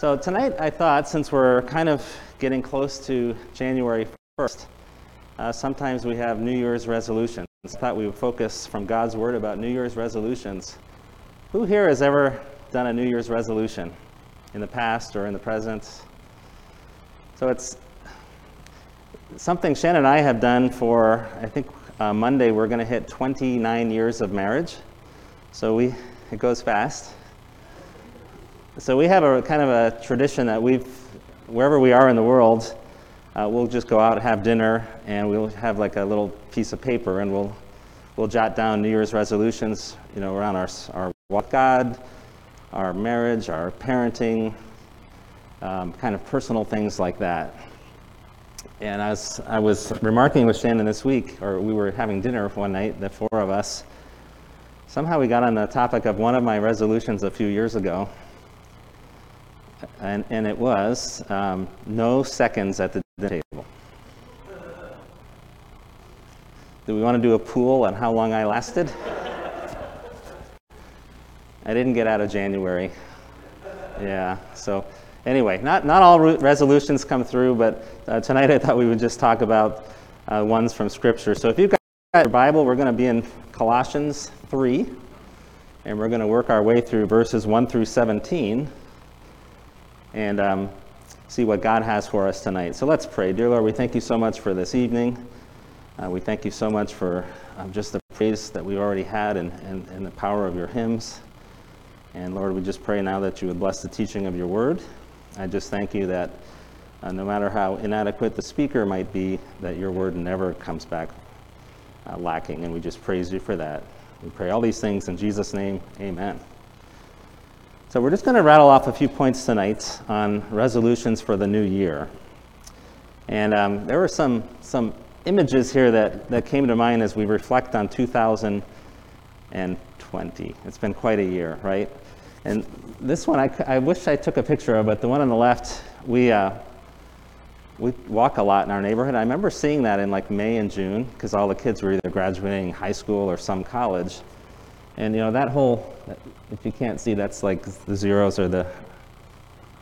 So tonight, I thought, since we're kind of getting close to January 1st, uh, sometimes we have New Year's resolutions. I thought we would focus from God's Word about New Year's resolutions. Who here has ever done a New Year's resolution in the past or in the present? So it's something Shannon and I have done for, I think uh, Monday, we're going to hit 29 years of marriage. So we, it goes fast. So we have a kind of a tradition that we've, wherever we are in the world, uh, we'll just go out, have dinner, and we'll have like a little piece of paper, and we'll we'll jot down New Year's resolutions, you know, around our our walk God, our marriage, our parenting, um, kind of personal things like that. And as I was remarking with Shannon this week, or we were having dinner one night, the four of us, somehow we got on the topic of one of my resolutions a few years ago and, and it was um, no seconds at the table. Do we want to do a pool on how long I lasted? I didn't get out of January. Yeah, so anyway, not, not all re- resolutions come through, but uh, tonight I thought we would just talk about uh, ones from Scripture. So if you've got your Bible, we're going to be in Colossians 3, and we're going to work our way through verses 1 through 17 and um, see what God has for us tonight. So let's pray. Dear Lord, we thank you so much for this evening. Uh, we thank you so much for um, just the praise that we already had and, and, and the power of your hymns. And Lord, we just pray now that you would bless the teaching of your word. I just thank you that uh, no matter how inadequate the speaker might be, that your word never comes back uh, lacking. And we just praise you for that. We pray all these things in Jesus' name. Amen. So we're just going to rattle off a few points tonight on resolutions for the new year. And um, there were some, some images here that, that came to mind as we reflect on 2020. It's been quite a year, right? And this one, I, I wish I took a picture of, but the one on the left, we, uh, we walk a lot in our neighborhood. I remember seeing that in like May and June because all the kids were either graduating high school or some college. And you know, that whole, if you can't see, that's like the zeros are the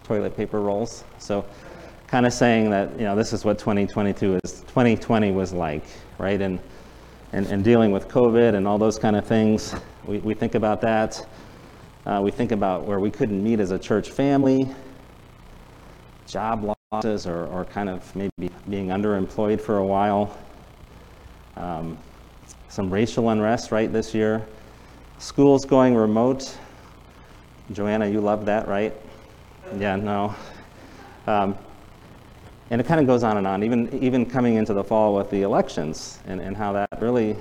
toilet paper rolls. So kind of saying that, you know, this is what 2022 is, 2020 was like, right? And, and, and dealing with COVID and all those kind of things. We, we think about that. Uh, we think about where we couldn't meet as a church family, job losses, or, or kind of maybe being underemployed for a while. Um, some racial unrest, right, this year. Schools going remote. Joanna, you love that, right? Yeah, no. Um, and it kind of goes on and on, even, even coming into the fall with the elections and, and how that really,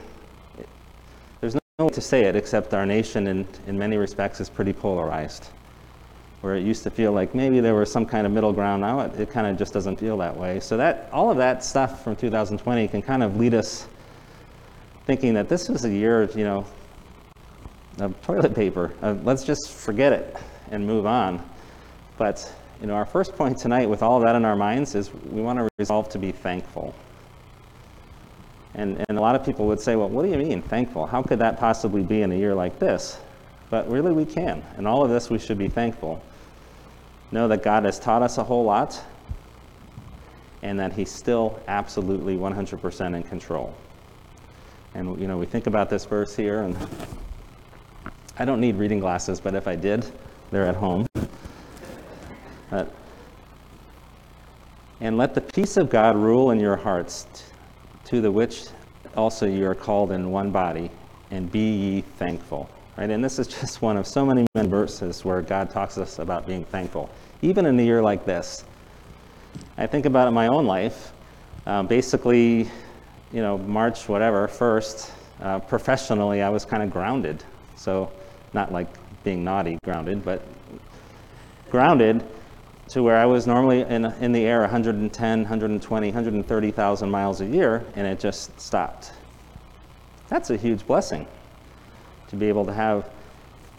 there's no way to say it except our nation in, in many respects is pretty polarized. Where it used to feel like maybe there was some kind of middle ground, now it, it kind of just doesn't feel that way. So that all of that stuff from 2020 can kind of lead us thinking that this was a year, you know, of toilet paper. Uh, let's just forget it and move on. But you know, our first point tonight, with all that in our minds, is we want to resolve to be thankful. And, and a lot of people would say, well, what do you mean, thankful? How could that possibly be in a year like this? But really, we can. In all of this, we should be thankful. Know that God has taught us a whole lot and that He's still absolutely 100% in control. And, you know, we think about this verse here, and I don't need reading glasses, but if I did, they're at home. And let the peace of God rule in your hearts, to the which also you are called in one body, and be ye thankful. Right? And this is just one of so many verses where God talks to us about being thankful, even in a year like this. I think about it in my own life. Uh, basically, you know, March, whatever, first, uh, professionally, I was kind of grounded. So not like being naughty grounded, but grounded to where I was normally in, in the air 110, 120, 130,000 miles a year, and it just stopped. That's a huge blessing to be able to have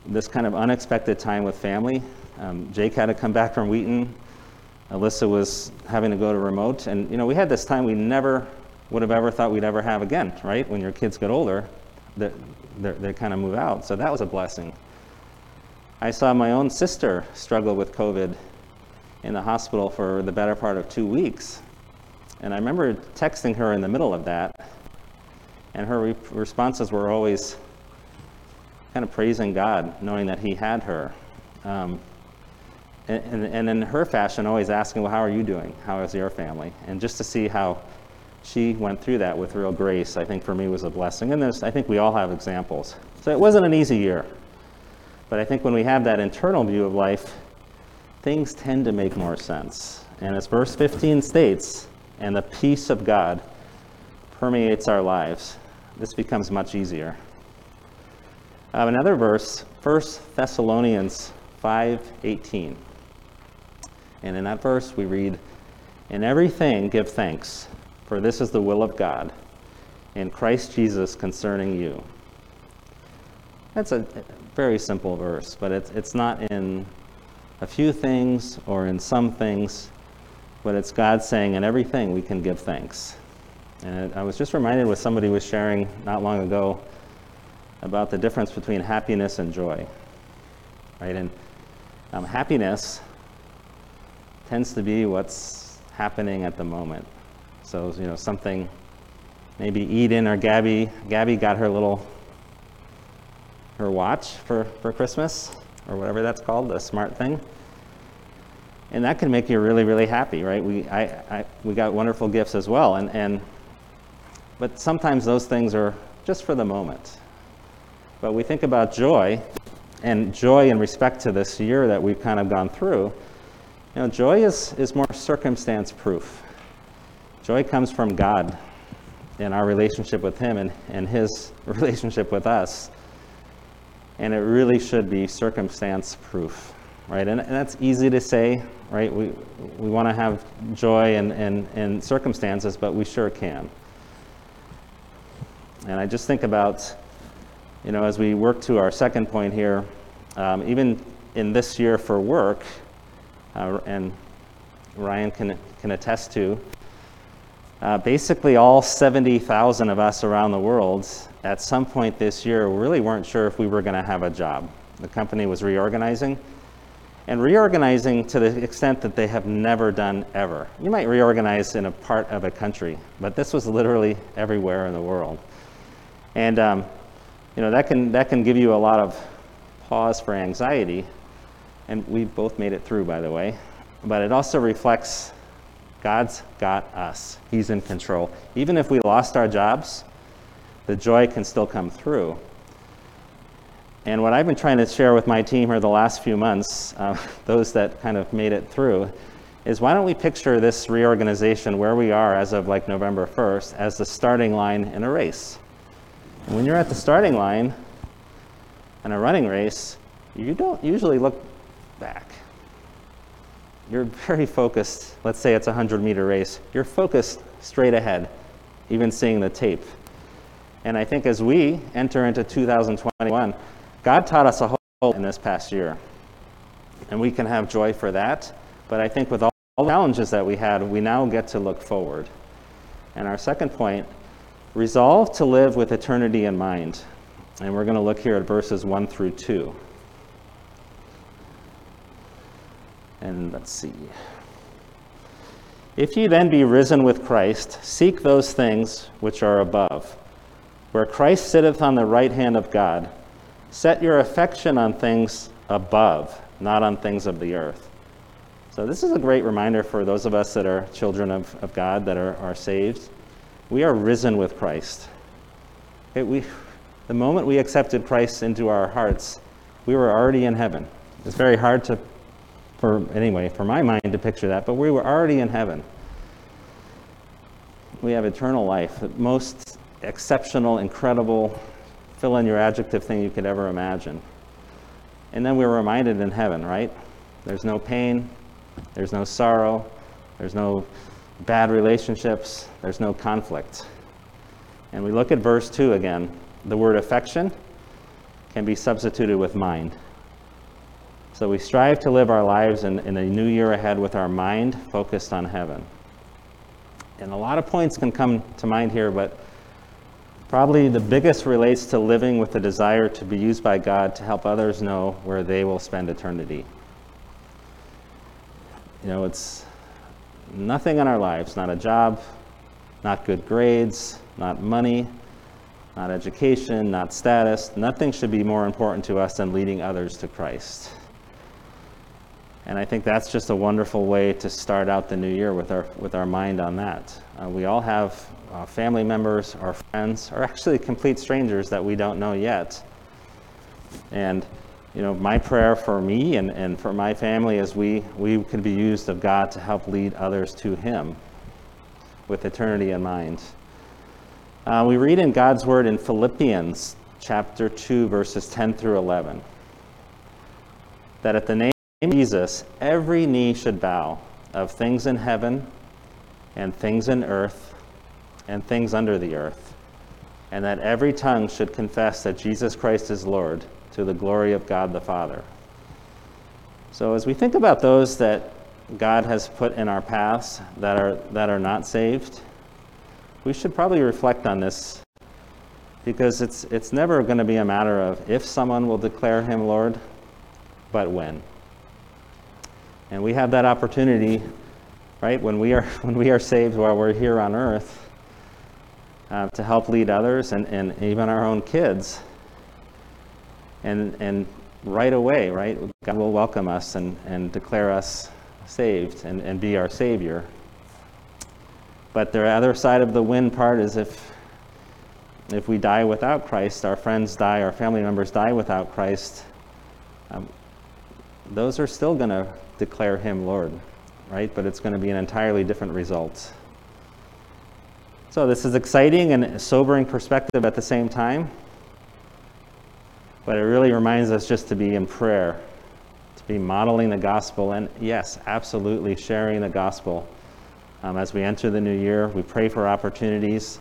this kind of unexpected time with family. Um, Jake had to come back from Wheaton. Alyssa was having to go to remote. And, you know, we had this time we never would have ever thought we'd ever have again, right? When your kids get older, they kind of move out. So that was a blessing. I saw my own sister struggle with COVID in the hospital for the better part of two weeks. And I remember texting her in the middle of that, and her re- responses were always kind of praising God, knowing that He had her. Um, and, and, and, in her fashion, always asking, Well, how are you doing? How is your family? And just to see how she went through that with real grace, I think for me was a blessing. And there's, I think we all have examples. So it wasn't an easy year. But I think when we have that internal view of life, things tend to make more sense. And as verse 15 states, and the peace of God permeates our lives, this becomes much easier. Uh, another verse, 1 Thessalonians 5:18. And in that verse we read, "In everything give thanks, for this is the will of God in Christ Jesus concerning you." That's a very simple verse, but it's, it's not in a few things or in some things, but it's God saying in everything we can give thanks. And I was just reminded what somebody was sharing not long ago about the difference between happiness and joy. Right? And um, happiness tends to be what's happening at the moment. So, you know, something, maybe Eden or Gabby, Gabby got her little, her watch for, for Christmas, or whatever that's called, the smart thing. And that can make you really, really happy, right? We, I, I, we got wonderful gifts as well. And, and, but sometimes those things are just for the moment. But we think about joy, and joy in respect to this year that we've kind of gone through. You know, joy is, is more circumstance proof. Joy comes from God in our relationship with Him and, and His relationship with us. And it really should be circumstance proof, right? And, and that's easy to say, right? We, we want to have joy in, in, in circumstances, but we sure can. And I just think about you know, as we work to our second point here, um, even in this year for work, uh, and Ryan can, can attest to, uh, basically all 70,000 of us around the world at some point this year really weren't sure if we were going to have a job. The company was reorganizing and reorganizing to the extent that they have never done ever. You might reorganize in a part of a country, but this was literally everywhere in the world. And um, you know, that can, that can give you a lot of pause for anxiety. And we both made it through, by the way. But it also reflects God's got us. He's in control. Even if we lost our jobs, the joy can still come through. And what I've been trying to share with my team here the last few months, uh, those that kind of made it through, is why don't we picture this reorganization where we are as of like November 1st as the starting line in a race? And when you're at the starting line in a running race, you don't usually look back. You're very focused. Let's say it's a 100 meter race. You're focused straight ahead, even seeing the tape. And I think as we enter into 2021, God taught us a whole in this past year. And we can have joy for that. But I think with all the challenges that we had, we now get to look forward. And our second point Resolve to live with eternity in mind. And we're going to look here at verses 1 through 2. And let's see. If ye then be risen with Christ, seek those things which are above, where Christ sitteth on the right hand of God. Set your affection on things above, not on things of the earth. So, this is a great reminder for those of us that are children of, of God, that are, are saved. We are risen with Christ. Okay, we, the moment we accepted Christ into our hearts, we were already in heaven. It's very hard to, for anyway, for my mind to picture that, but we were already in heaven. We have eternal life, the most exceptional, incredible, fill in your adjective thing you could ever imagine. And then we were reminded in heaven, right? There's no pain, there's no sorrow, there's no bad relationships, there's no conflict. And we look at verse 2 again. The word affection can be substituted with mind. So we strive to live our lives in, in a new year ahead with our mind focused on heaven. And a lot of points can come to mind here, but probably the biggest relates to living with the desire to be used by God to help others know where they will spend eternity. you know, it's nothing in our lives, not a job, not good grades, not money, not education, not status. Nothing should be more important to us than leading others to Christ. And I think that's just a wonderful way to start out the new year with our, with our mind on that. Uh, we all have uh, family members or friends, or actually complete strangers that we don't know yet. And, you know, my prayer for me and, and for my family is we, we can be used of God to help lead others to Him with eternity in mind. Uh, we read in God's Word in Philippians chapter 2, verses 10 through 11, that at the name Jesus, every knee should bow of things in heaven and things in earth and things under the earth, and that every tongue should confess that Jesus Christ is Lord to the glory of God the Father. So, as we think about those that God has put in our paths that are, that are not saved, we should probably reflect on this because it's, it's never going to be a matter of if someone will declare him Lord, but when. And we have that opportunity, right, when we are, when we are saved while we're here on earth, uh, to help lead others and, and even our own kids. And, and right away, right, God will welcome us and, and declare us saved and, and be our Savior. But the other side of the win part is if, if we die without Christ, our friends die, our family members die without Christ, um, those are still going to declare him Lord, right? But it's going to be an entirely different result. So, this is exciting and sobering perspective at the same time. But it really reminds us just to be in prayer, to be modeling the gospel, and yes, absolutely sharing the gospel. Um, as we enter the new year, we pray for opportunities.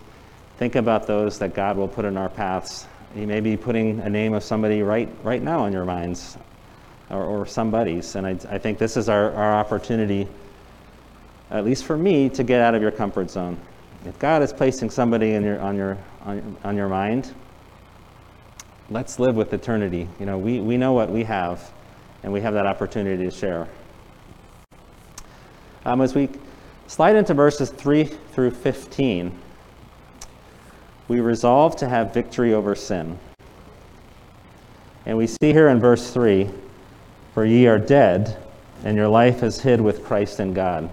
Think about those that God will put in our paths. He may be putting a name of somebody right, right now in your minds or, or somebody's. And I, I think this is our, our opportunity, at least for me, to get out of your comfort zone. If God is placing somebody in your, on, your, on, on your mind, let's live with eternity. You know, we, we know what we have, and we have that opportunity to share. Um, as we slide into verses 3 through 15, we resolve to have victory over sin. And we see here in verse 3 for ye are dead, and your life is hid with Christ in God.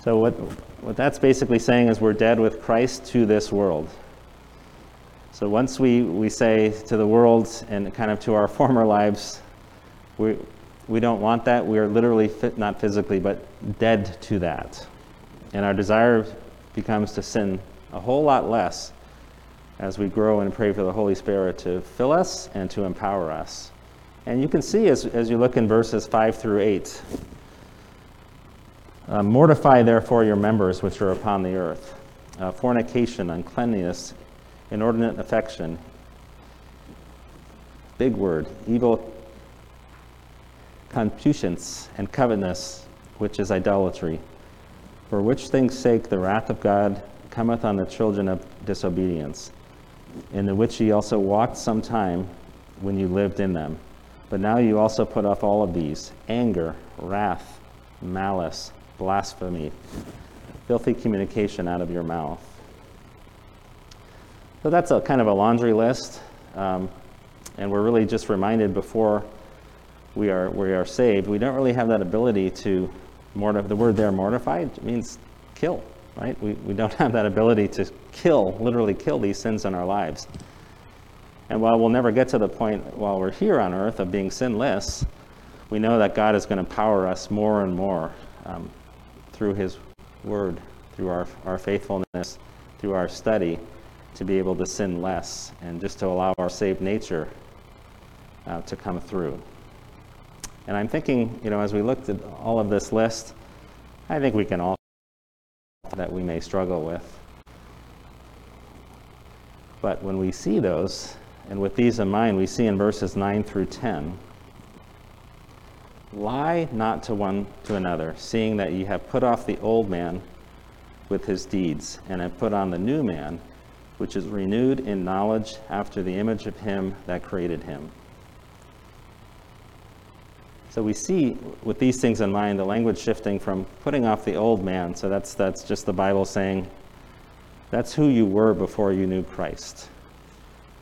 So, what, what that's basically saying is we're dead with Christ to this world. So, once we, we say to the world and kind of to our former lives, we, we don't want that, we are literally, fit, not physically, but dead to that. And our desire becomes to sin a whole lot less as we grow and pray for the Holy Spirit to fill us and to empower us. And you can see as, as you look in verses 5 through 8 uh, Mortify therefore your members which are upon the earth uh, fornication, uncleanness, inordinate affection, big word, evil concupiscence, and covetousness, which is idolatry. For which things' sake the wrath of God cometh on the children of disobedience, in the which ye also walked some time when you lived in them. But now you also put off all of these anger, wrath, malice, blasphemy, filthy communication out of your mouth. So that's a kind of a laundry list. Um, and we're really just reminded before we are, we are saved, we don't really have that ability to mortify. The word there, mortified, means kill, right? We, we don't have that ability to kill, literally kill these sins in our lives. And while we'll never get to the point while we're here on earth of being sinless, we know that God is going to power us more and more um, through His Word, through our, our faithfulness, through our study, to be able to sin less and just to allow our saved nature uh, to come through. And I'm thinking, you know, as we looked at all of this list, I think we can all that we may struggle with. But when we see those, and with these in mind, we see in verses 9 through 10 Lie not to one to another, seeing that ye have put off the old man with his deeds, and have put on the new man, which is renewed in knowledge after the image of him that created him. So we see with these things in mind the language shifting from putting off the old man. So that's that's just the Bible saying that's who you were before you knew Christ.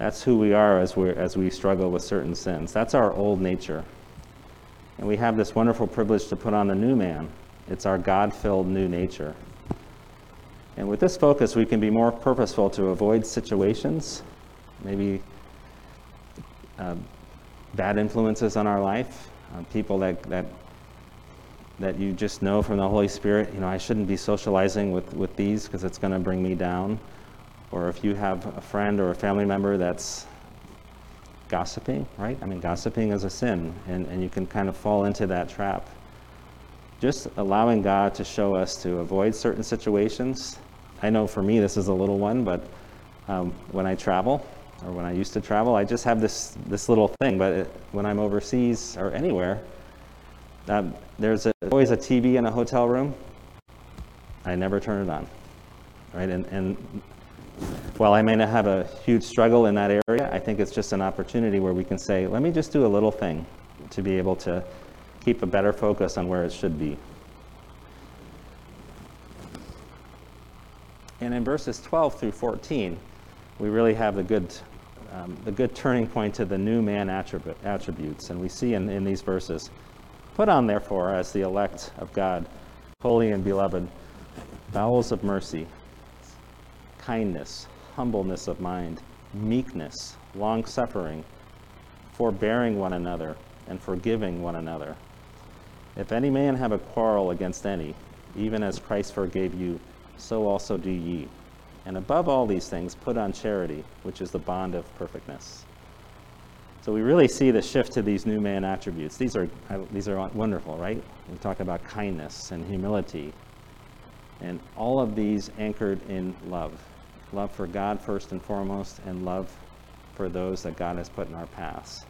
That's who we are as we as we struggle with certain sins. That's our old nature. And we have this wonderful privilege to put on the new man. It's our God-filled new nature. And with this focus, we can be more purposeful to avoid situations, maybe uh, bad influences on our life, uh, people that, that, that you just know from the Holy Spirit, you know, I shouldn't be socializing with, with these because it's going to bring me down. Or if you have a friend or a family member that's gossiping, right? I mean, gossiping is a sin, and, and you can kind of fall into that trap. Just allowing God to show us to avoid certain situations. I know for me this is a little one, but um, when I travel, or when I used to travel, I just have this, this little thing. But it, when I'm overseas or anywhere, um, there's a, always a TV in a hotel room. I never turn it on, right? And, and while I may not have a huge struggle in that area, I think it's just an opportunity where we can say, let me just do a little thing to be able to keep a better focus on where it should be. And in verses 12 through 14, we really have the good um, the good turning point to the new man attribute, attributes. And we see in, in these verses Put on, therefore, as the elect of God, holy and beloved, bowels of mercy, kindness, humbleness of mind, meekness, long suffering, forbearing one another, and forgiving one another. If any man have a quarrel against any, even as Christ forgave you, so also do ye. And above all these things, put on charity, which is the bond of perfectness. So we really see the shift to these new man attributes. These are, these are wonderful, right? We talk about kindness and humility, and all of these anchored in love love for God first and foremost, and love for those that God has put in our paths.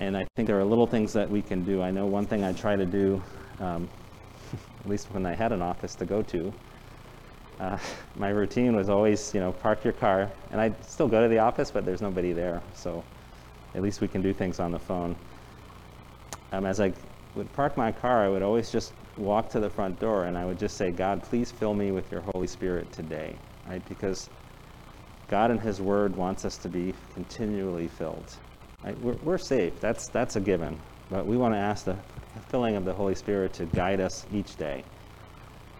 And I think there are little things that we can do. I know one thing I try to do, um, at least when I had an office to go to, uh, my routine was always, you know, park your car, and I still go to the office, but there's nobody there, so at least we can do things on the phone. Um, as I would park my car, I would always just walk to the front door, and I would just say, God, please fill me with your Holy Spirit today, right? Because God and His Word wants us to be continually filled. Right? We're, we're saved. That's that's a given, but we want to ask the filling of the Holy Spirit to guide us each day.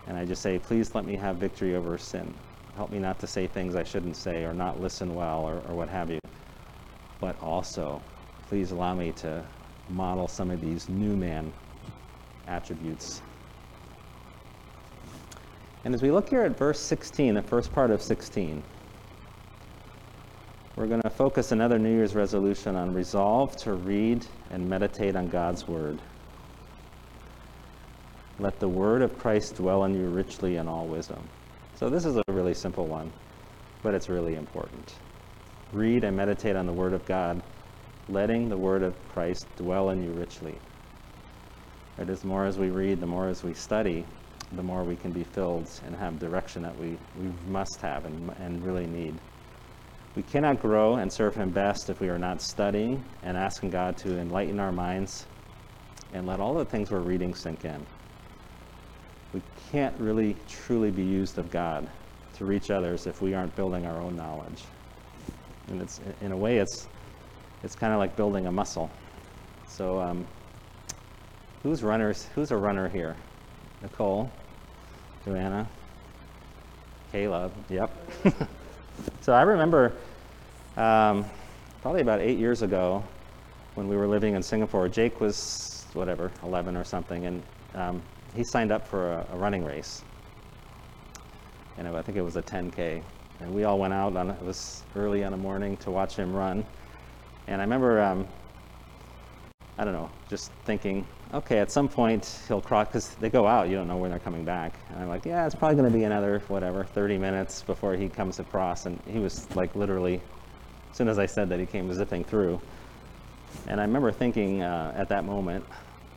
And I just say, please let me have victory over sin. Help me not to say things I shouldn't say or not listen well or, or what have you. But also, please allow me to model some of these new man attributes. And as we look here at verse 16, the first part of 16, we're going to focus another New Year's resolution on resolve to read and meditate on God's Word. Let the word of Christ dwell in you richly in all wisdom. So, this is a really simple one, but it's really important. Read and meditate on the word of God, letting the word of Christ dwell in you richly. It is more as we read, the more as we study, the more we can be filled and have direction that we, we must have and, and really need. We cannot grow and serve Him best if we are not studying and asking God to enlighten our minds and let all the things we're reading sink in we can't really truly be used of God to reach others if we aren't building our own knowledge. And it's in a way, it's it's kind of like building a muscle. So, um, who's runners? Who's a runner here? Nicole, Joanna, Caleb. Yep. so I remember um, probably about eight years ago when we were living in Singapore. Jake was whatever, 11 or something, and um, he signed up for a, a running race. And I think it was a 10K. And we all went out on it was early in the morning to watch him run. And I remember, um, I don't know, just thinking, okay, at some point he'll cross, because they go out, you don't know when they're coming back. And I'm like, yeah, it's probably going to be another, whatever, 30 minutes before he comes across. And he was like literally, as soon as I said that, he came zipping through. And I remember thinking uh, at that moment,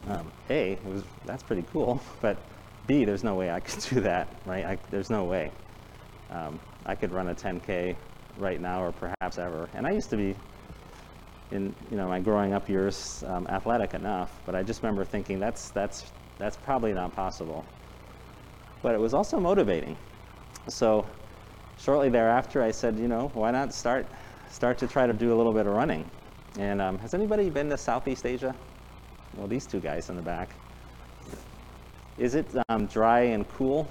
um, A, it was, that's pretty cool, but B, there's no way I could do that, right? I, there's no way. Um, I could run a 10K right now or perhaps ever. And I used to be in you know my growing up years um, athletic enough, but I just remember thinking that's that's that's probably not possible. But it was also motivating. So shortly thereafter, I said, you know, why not start start to try to do a little bit of running? And um, has anybody been to Southeast Asia? Well, these two guys in the back. Is it um, dry and cool?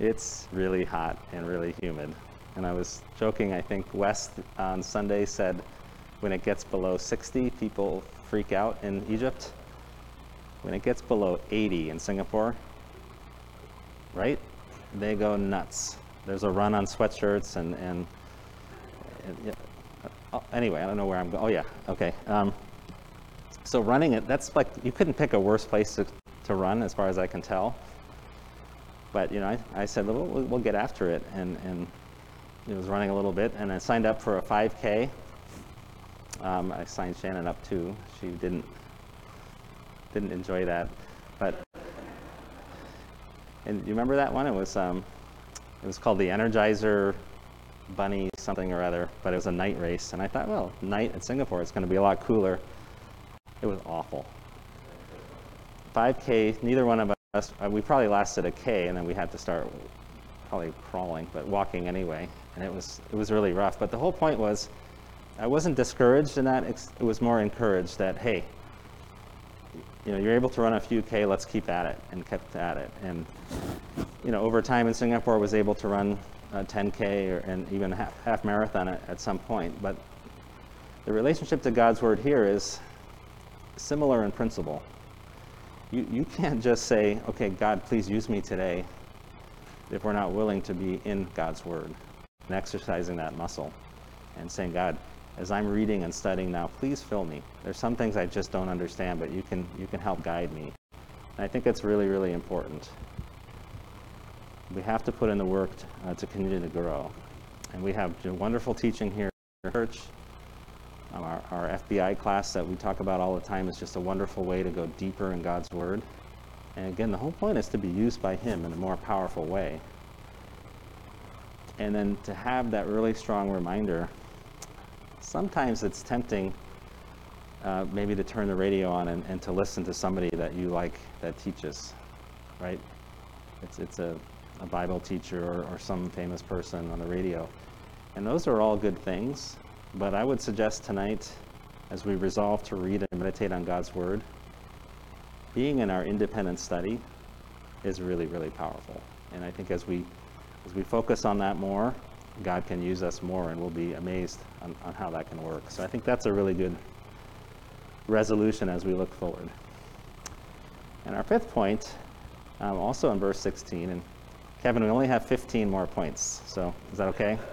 It's really hot and really humid. And I was joking, I think West on Sunday said when it gets below 60, people freak out in Egypt. When it gets below 80 in Singapore, right? They go nuts. There's a run on sweatshirts and, and, and oh, anyway, I don't know where I'm going. Oh, yeah, okay. Um, so running it, that's like, you couldn't pick a worse place to, to run as far as I can tell. But, you know, I, I said, we'll, we'll get after it. And, and it was running a little bit. And I signed up for a 5K. Um, I signed Shannon up too. She didn't, didn't enjoy that. But, and you remember that one? It was, um, it was called the Energizer Bunny something or other, but it was a night race. And I thought, well, night in Singapore, it's going to be a lot cooler. It was awful. 5K, neither one of us, uh, we probably lasted a K and then we had to start probably crawling, but walking anyway. And it was, it was really rough. But the whole point was, I wasn't discouraged in that. It was more encouraged that, hey, you know, you're able to run a few K, let's keep at it, and kept at it. And, you know, over time in Singapore, was able to run a 10K or, and even half, half marathon at, at some point. But the relationship to God's word here is similar in principle. You, you can't just say, okay, God, please use me today, if we're not willing to be in God's Word and exercising that muscle and saying, God, as I'm reading and studying now, please fill me. There's some things I just don't understand, but you can, you can help guide me. And I think it's really, really important. We have to put in the work to, uh, to continue to grow. And we have wonderful teaching here at church. Um, our, our FBI class that we talk about all the time is just a wonderful way to go deeper in God's Word. And again, the whole point is to be used by Him in a more powerful way. And then to have that really strong reminder. Sometimes it's tempting uh, maybe to turn the radio on and, and to listen to somebody that you like that teaches, right? It's, it's a, a Bible teacher or, or some famous person on the radio. And those are all good things. But I would suggest tonight, as we resolve to read and meditate on God's Word, being in our independent study is really, really powerful. And I think as we as we focus on that more, God can use us more, and we'll be amazed on, on how that can work. So I think that's a really good resolution as we look forward. And our fifth point, um, also in verse 16, and Kevin, we only have 15 more points. So is that okay?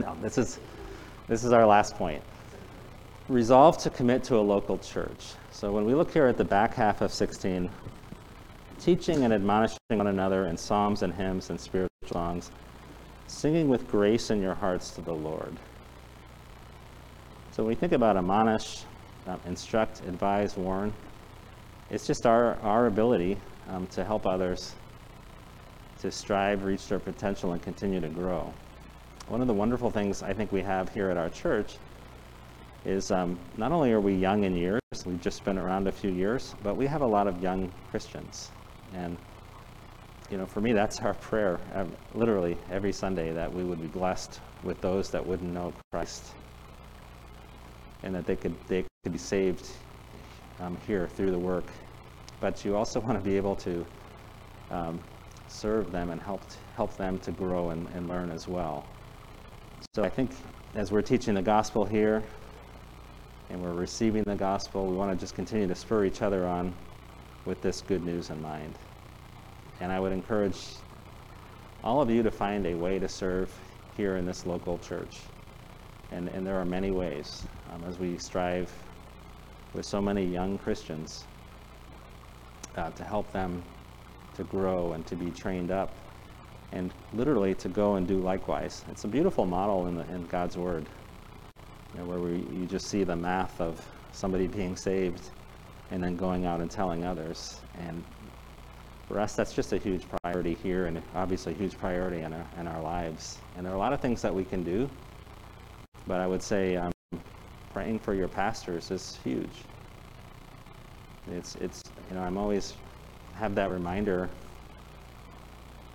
No, this is this is our last point. Resolve to commit to a local church. So when we look here at the back half of 16, teaching and admonishing one another in psalms and hymns and spiritual songs, singing with grace in your hearts to the Lord. So when we think about admonish, um, instruct, advise, warn, it's just our, our ability um, to help others to strive, reach their potential, and continue to grow. One of the wonderful things I think we have here at our church is um, not only are we young in years, we've just been around a few years, but we have a lot of young Christians. And, you know, for me, that's our prayer, uh, literally every Sunday, that we would be blessed with those that wouldn't know Christ and that they could, they could be saved um, here through the work. But you also want to be able to um, serve them and help, help them to grow and, and learn as well. So I think as we're teaching the gospel here and we're receiving the gospel, we want to just continue to spur each other on with this good news in mind. And I would encourage all of you to find a way to serve here in this local church. And, and there are many ways um, as we strive with so many young Christians uh, to help them to grow and to be trained up and literally to go and do likewise. It's a beautiful model in, the, in God's Word, you know, where we, you just see the math of somebody being saved and then going out and telling others. And for us, that's just a huge priority here and obviously a huge priority in our, in our lives. And there are a lot of things that we can do But I would say um, praying for your pastors is huge. It's, it's, you know, I'm always have that reminder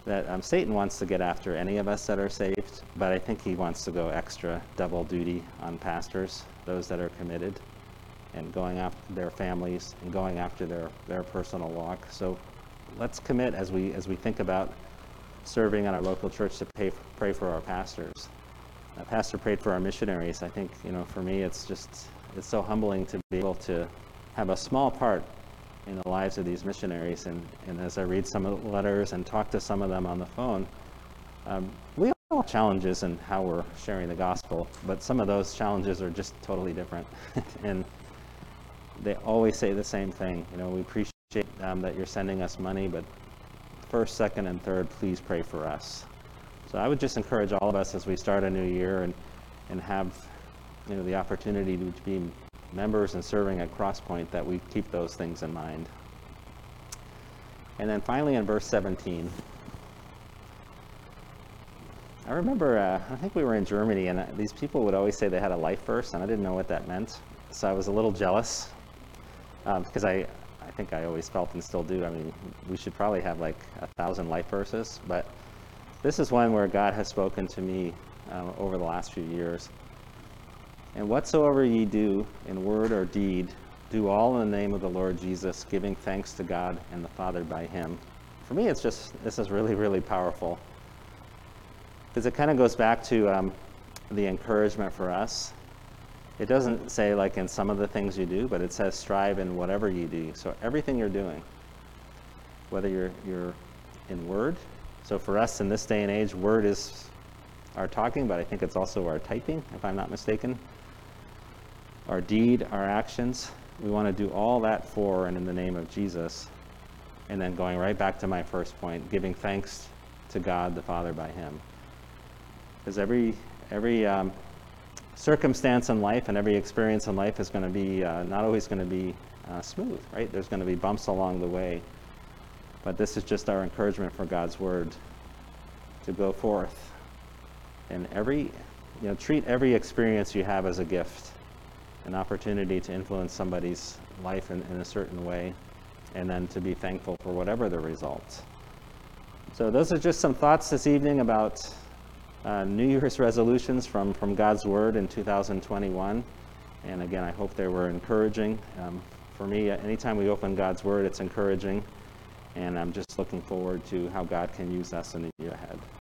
that um, Satan wants to get after any of us that are saved, but I think he wants to go extra double duty on pastors, those that are committed, and going after their families and going after their, their personal walk. So let's commit as we as we think about serving in our local church to pay, pray for our pastors. A pastor prayed for our missionaries. I think you know for me it's just it's so humbling to be able to have a small part in the lives of these missionaries. And, and as I read some of the letters and talk to some of them on the phone, um, we all have challenges in how we're sharing the gospel, but some of those challenges are just totally different. and they always say the same thing. You know, we appreciate um, that you're sending us money, but first, second, and third, please pray for us. So I would just encourage all of us as we start a new year and, and have you know, the opportunity to be members and serving at Crosspoint that we keep those things in mind. And then finally in verse 17, I remember, uh, I think we were in Germany, and uh, these people would always say they had a life verse, and I didn't know what that meant. So I was a little jealous um, because I, I think I always felt and still do. I mean, we should probably have like a thousand life verses, but this is one where God has spoken to me uh, over the last few years. And whatsoever ye do in word or deed, do all in the name of the Lord Jesus, giving thanks to God and the Father by him. For me, it's just, this is really, really powerful. Because it kind of goes back to um, the encouragement for us. It doesn't say, like, in some of the things you do, but it says, strive in whatever you do. So everything you're doing, whether you're, you're in word, so for us in this day and age, word is our talking, but I think it's also our typing, if I'm not mistaken our deed, our actions. We want to do all that for and in the name of Jesus. And then going right back to my first point, giving thanks to God the Father by Him. Because every, every um, circumstance in life and every experience in life is going to be uh, not always going to be uh, smooth, right? There's going to be bumps along the way. But this is just our encouragement for God's Word to go forth. And every, you know, treat every experience you have as a gift an opportunity to influence somebody's life in, in a certain way, and then to be thankful for whatever the results. So, those are just some thoughts this evening about uh, New Year's resolutions from, from God's Word in 2021. And again, I hope they were encouraging. Um, for me, anytime we open God's Word, it's encouraging. And I'm just looking forward to how God can use us in the year ahead.